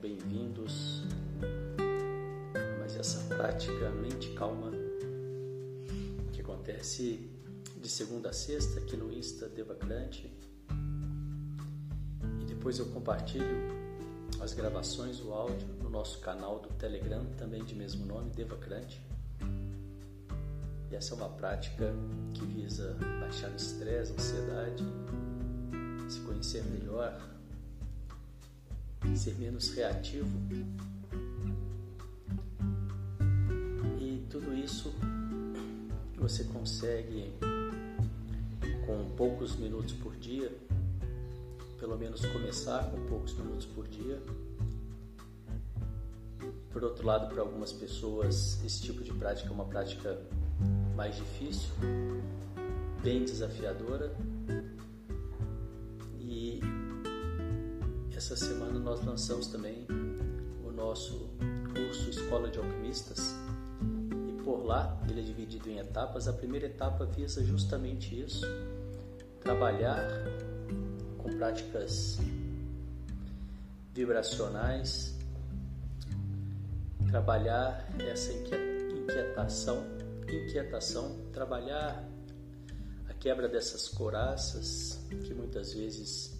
bem-vindos a mais essa prática mente calma que acontece de segunda a sexta aqui no Insta Devacrante. E depois eu compartilho as gravações, o áudio no nosso canal do Telegram, também de mesmo nome, Devacrante. E essa é uma prática que visa baixar o estresse, a ansiedade, se conhecer melhor, ser menos reativo. E tudo isso você consegue com poucos minutos por dia, pelo menos começar com poucos minutos por dia. Por outro lado, para algumas pessoas, esse tipo de prática é uma prática mais difícil, bem desafiadora. Essa semana nós lançamos também o nosso curso Escola de Alquimistas. E por lá ele é dividido em etapas. A primeira etapa visa justamente isso: trabalhar com práticas vibracionais, trabalhar essa inquietação inquietação, trabalhar a quebra dessas coraças que muitas vezes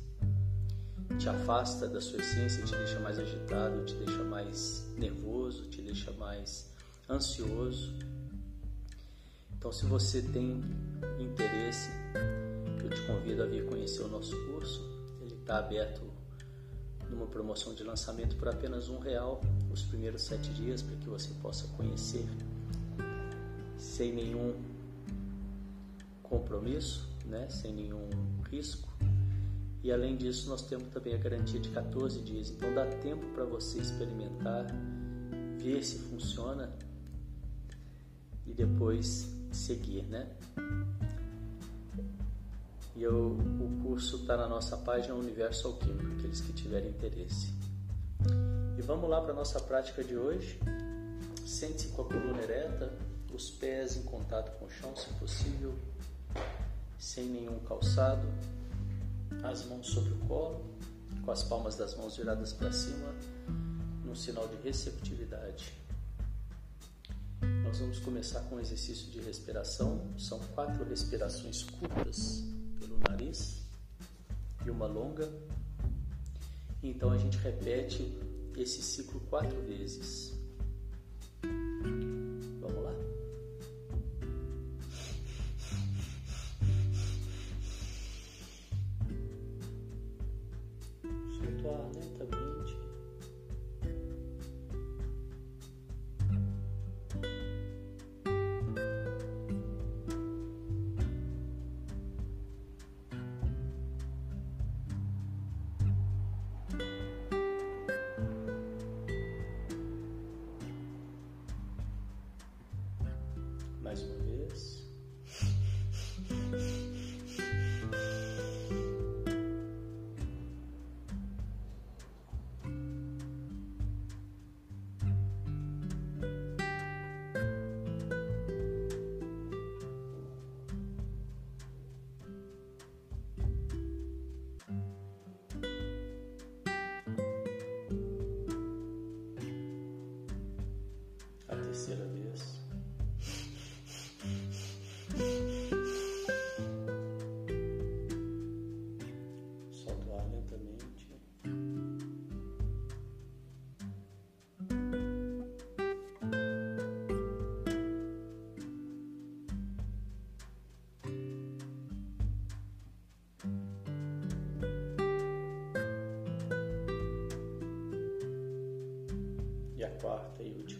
te afasta da sua essência, te deixa mais agitado, te deixa mais nervoso, te deixa mais ansioso. Então, se você tem interesse, eu te convido a vir conhecer o nosso curso. Ele está aberto numa promoção de lançamento por apenas um real os primeiros sete dias para que você possa conhecer sem nenhum compromisso, né? sem nenhum risco. E além disso, nós temos também a garantia de 14 dias. Então dá tempo para você experimentar, ver se funciona e depois seguir, né? E eu, o curso está na nossa página Universo Alquímico, aqueles que tiverem interesse. E vamos lá para a nossa prática de hoje. Sente-se com a coluna ereta, os pés em contato com o chão, se possível, sem nenhum calçado, as mãos sobre o colo, com as palmas das mãos viradas para cima, num sinal de receptividade. Nós vamos começar com um exercício de respiração. São quatro respirações curtas pelo nariz e uma longa. Então a gente repete esse ciclo quatro vezes. Nice. Quarta e última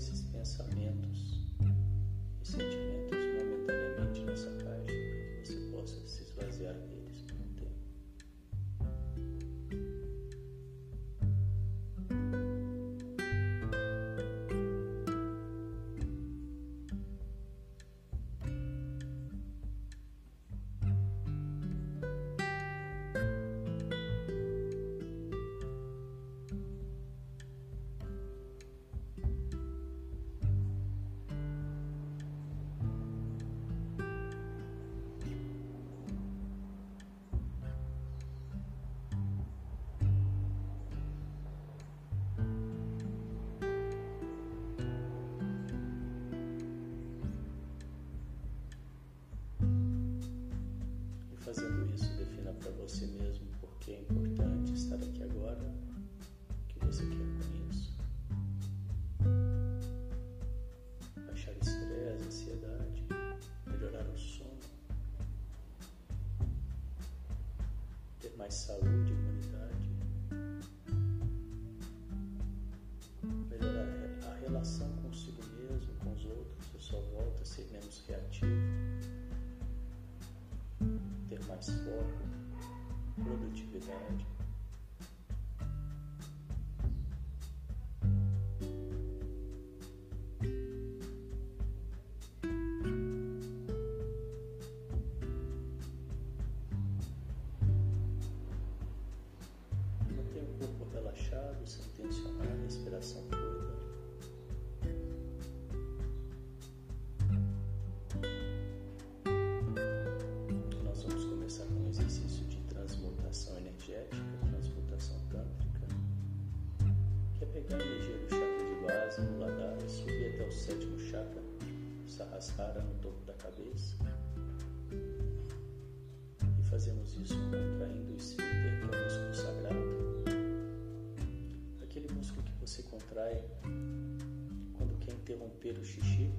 esses pensamentos. Você mesmo porque é importante estar aqui agora, que você quer com isso. Baixar estresse, ansiedade, melhorar o sono, ter mais saúde, produtividade. Sahasrara no topo da cabeça. E fazemos isso contraindo o esfíncter, músculo sagrado. Aquele músculo que você contrai quando quer interromper o xixi.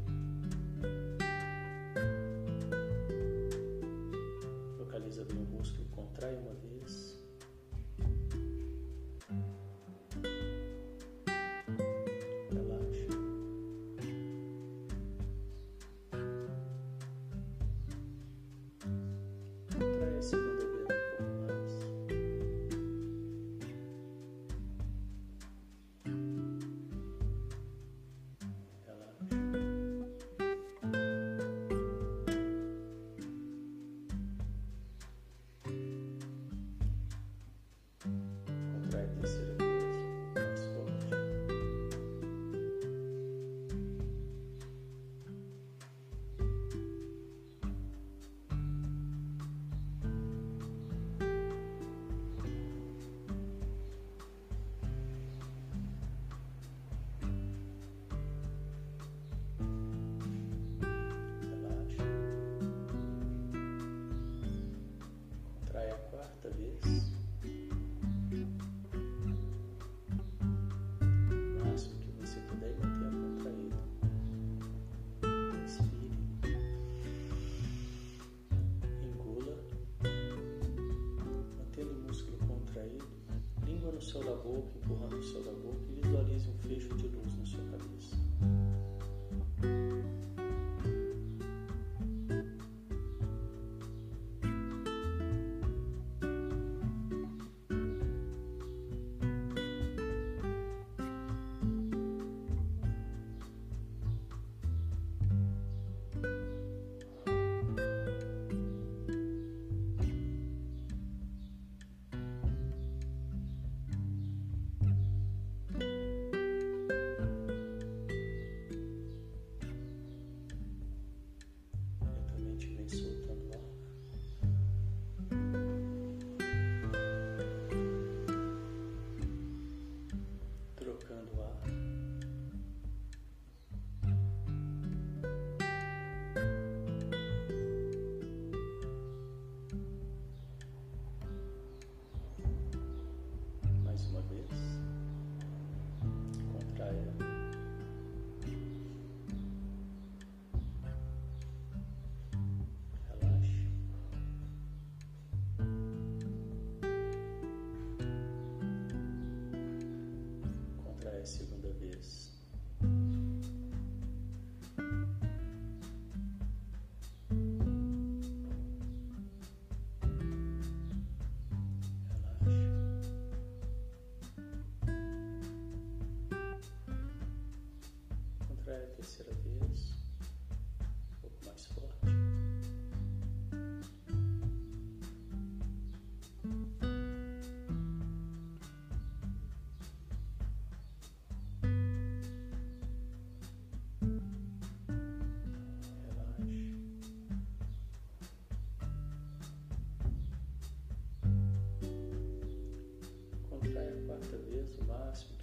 Céu da boca, empurrando o céu da boca e visualize um fecho de 40 vezes máximo.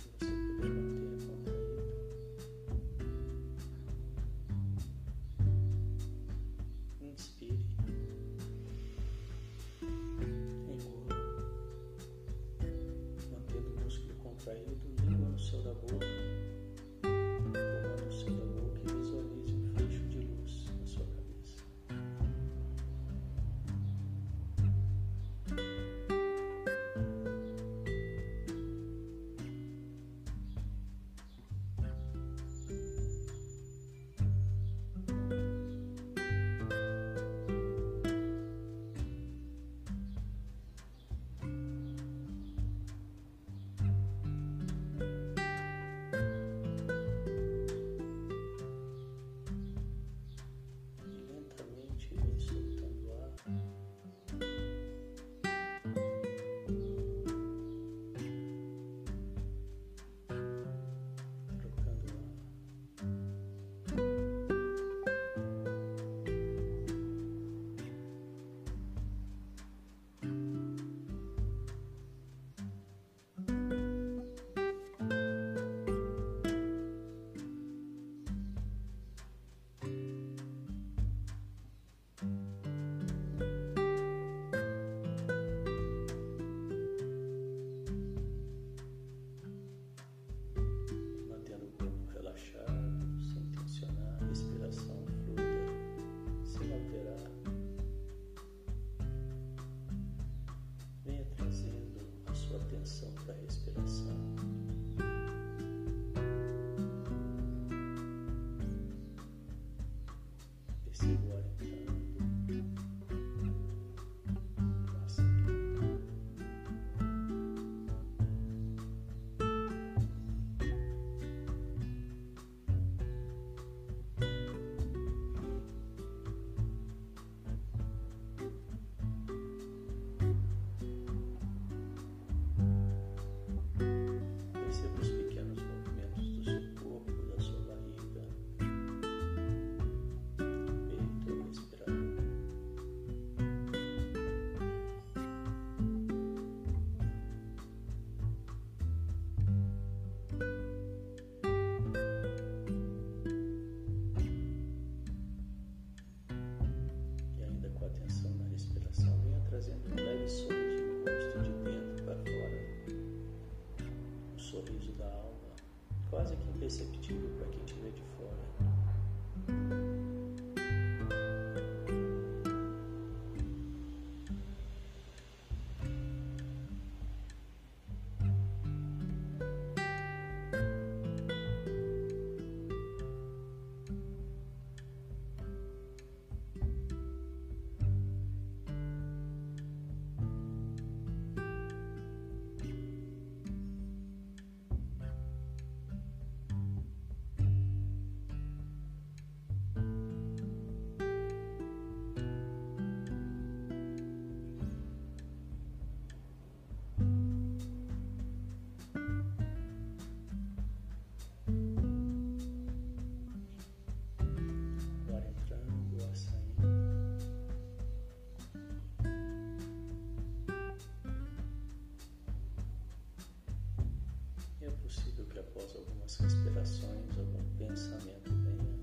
após algumas respirações, algum pensamento venha.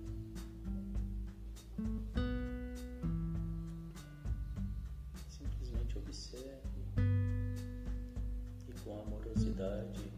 Simplesmente observe e com amorosidade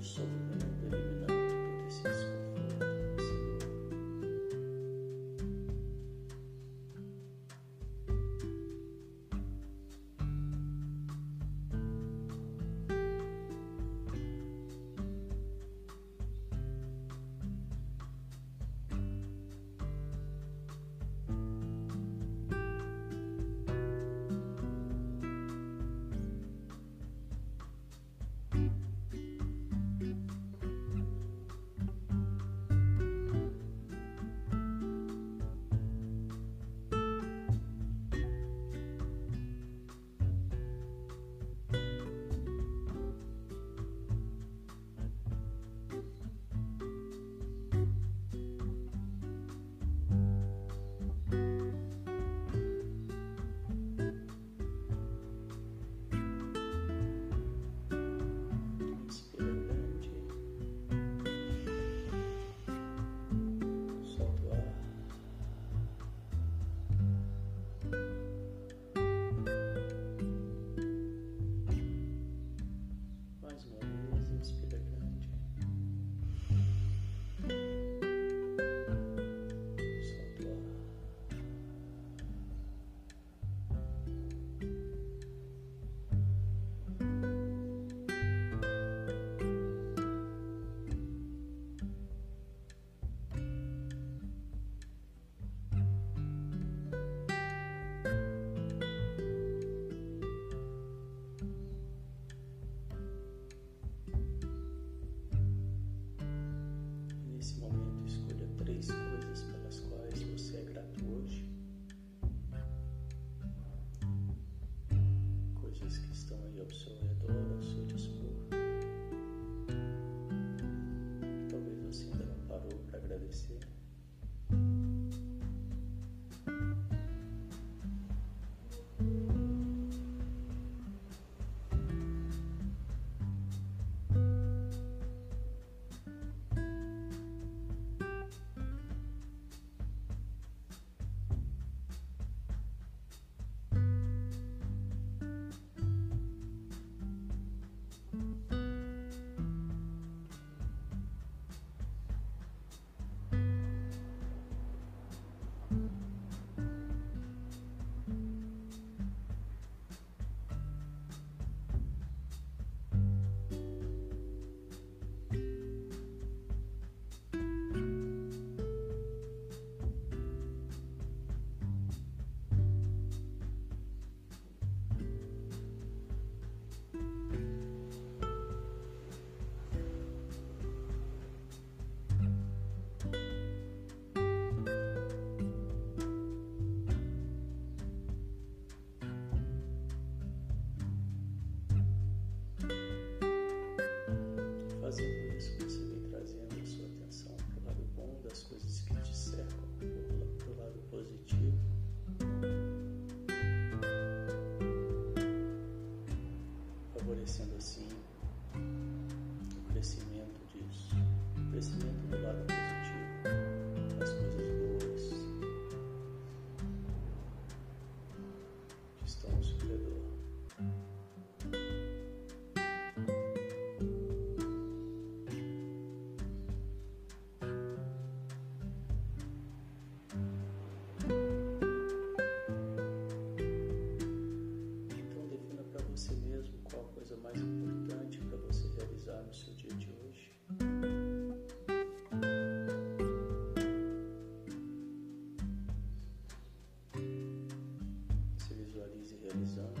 yourself. no seu dia de hoje. Se visualize realizando.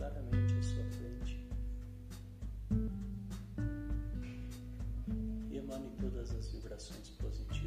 Claramente à sua frente. E emane todas as vibrações positivas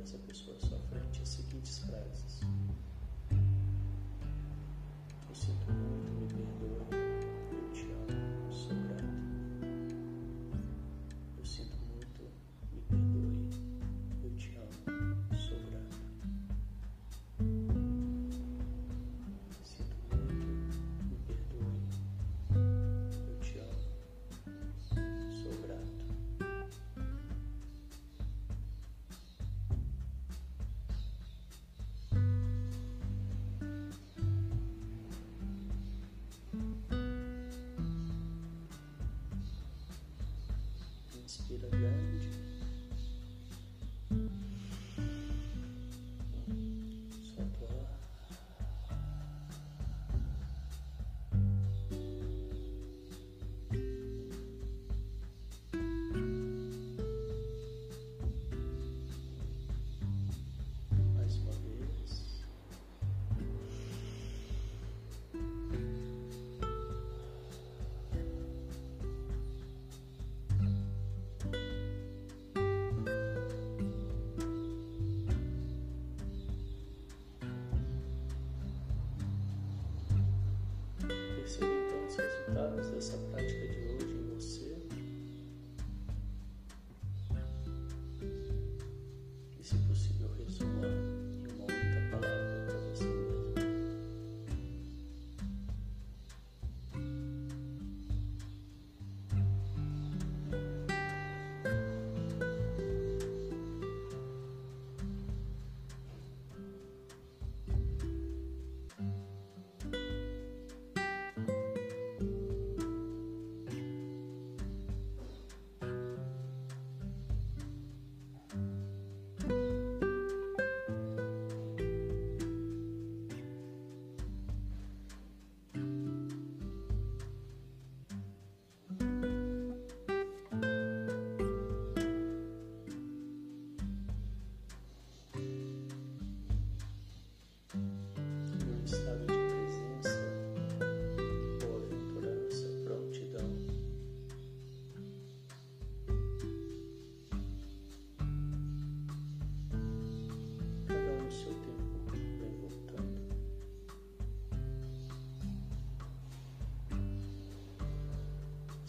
dessa pessoa à sua frente as seguintes frases: Eu sinto muito. spira subconscious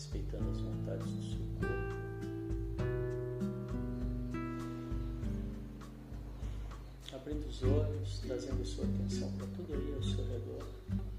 respeitando as vontades do seu corpo. Abrindo os olhos, trazendo sua atenção para tudo ali ao seu redor.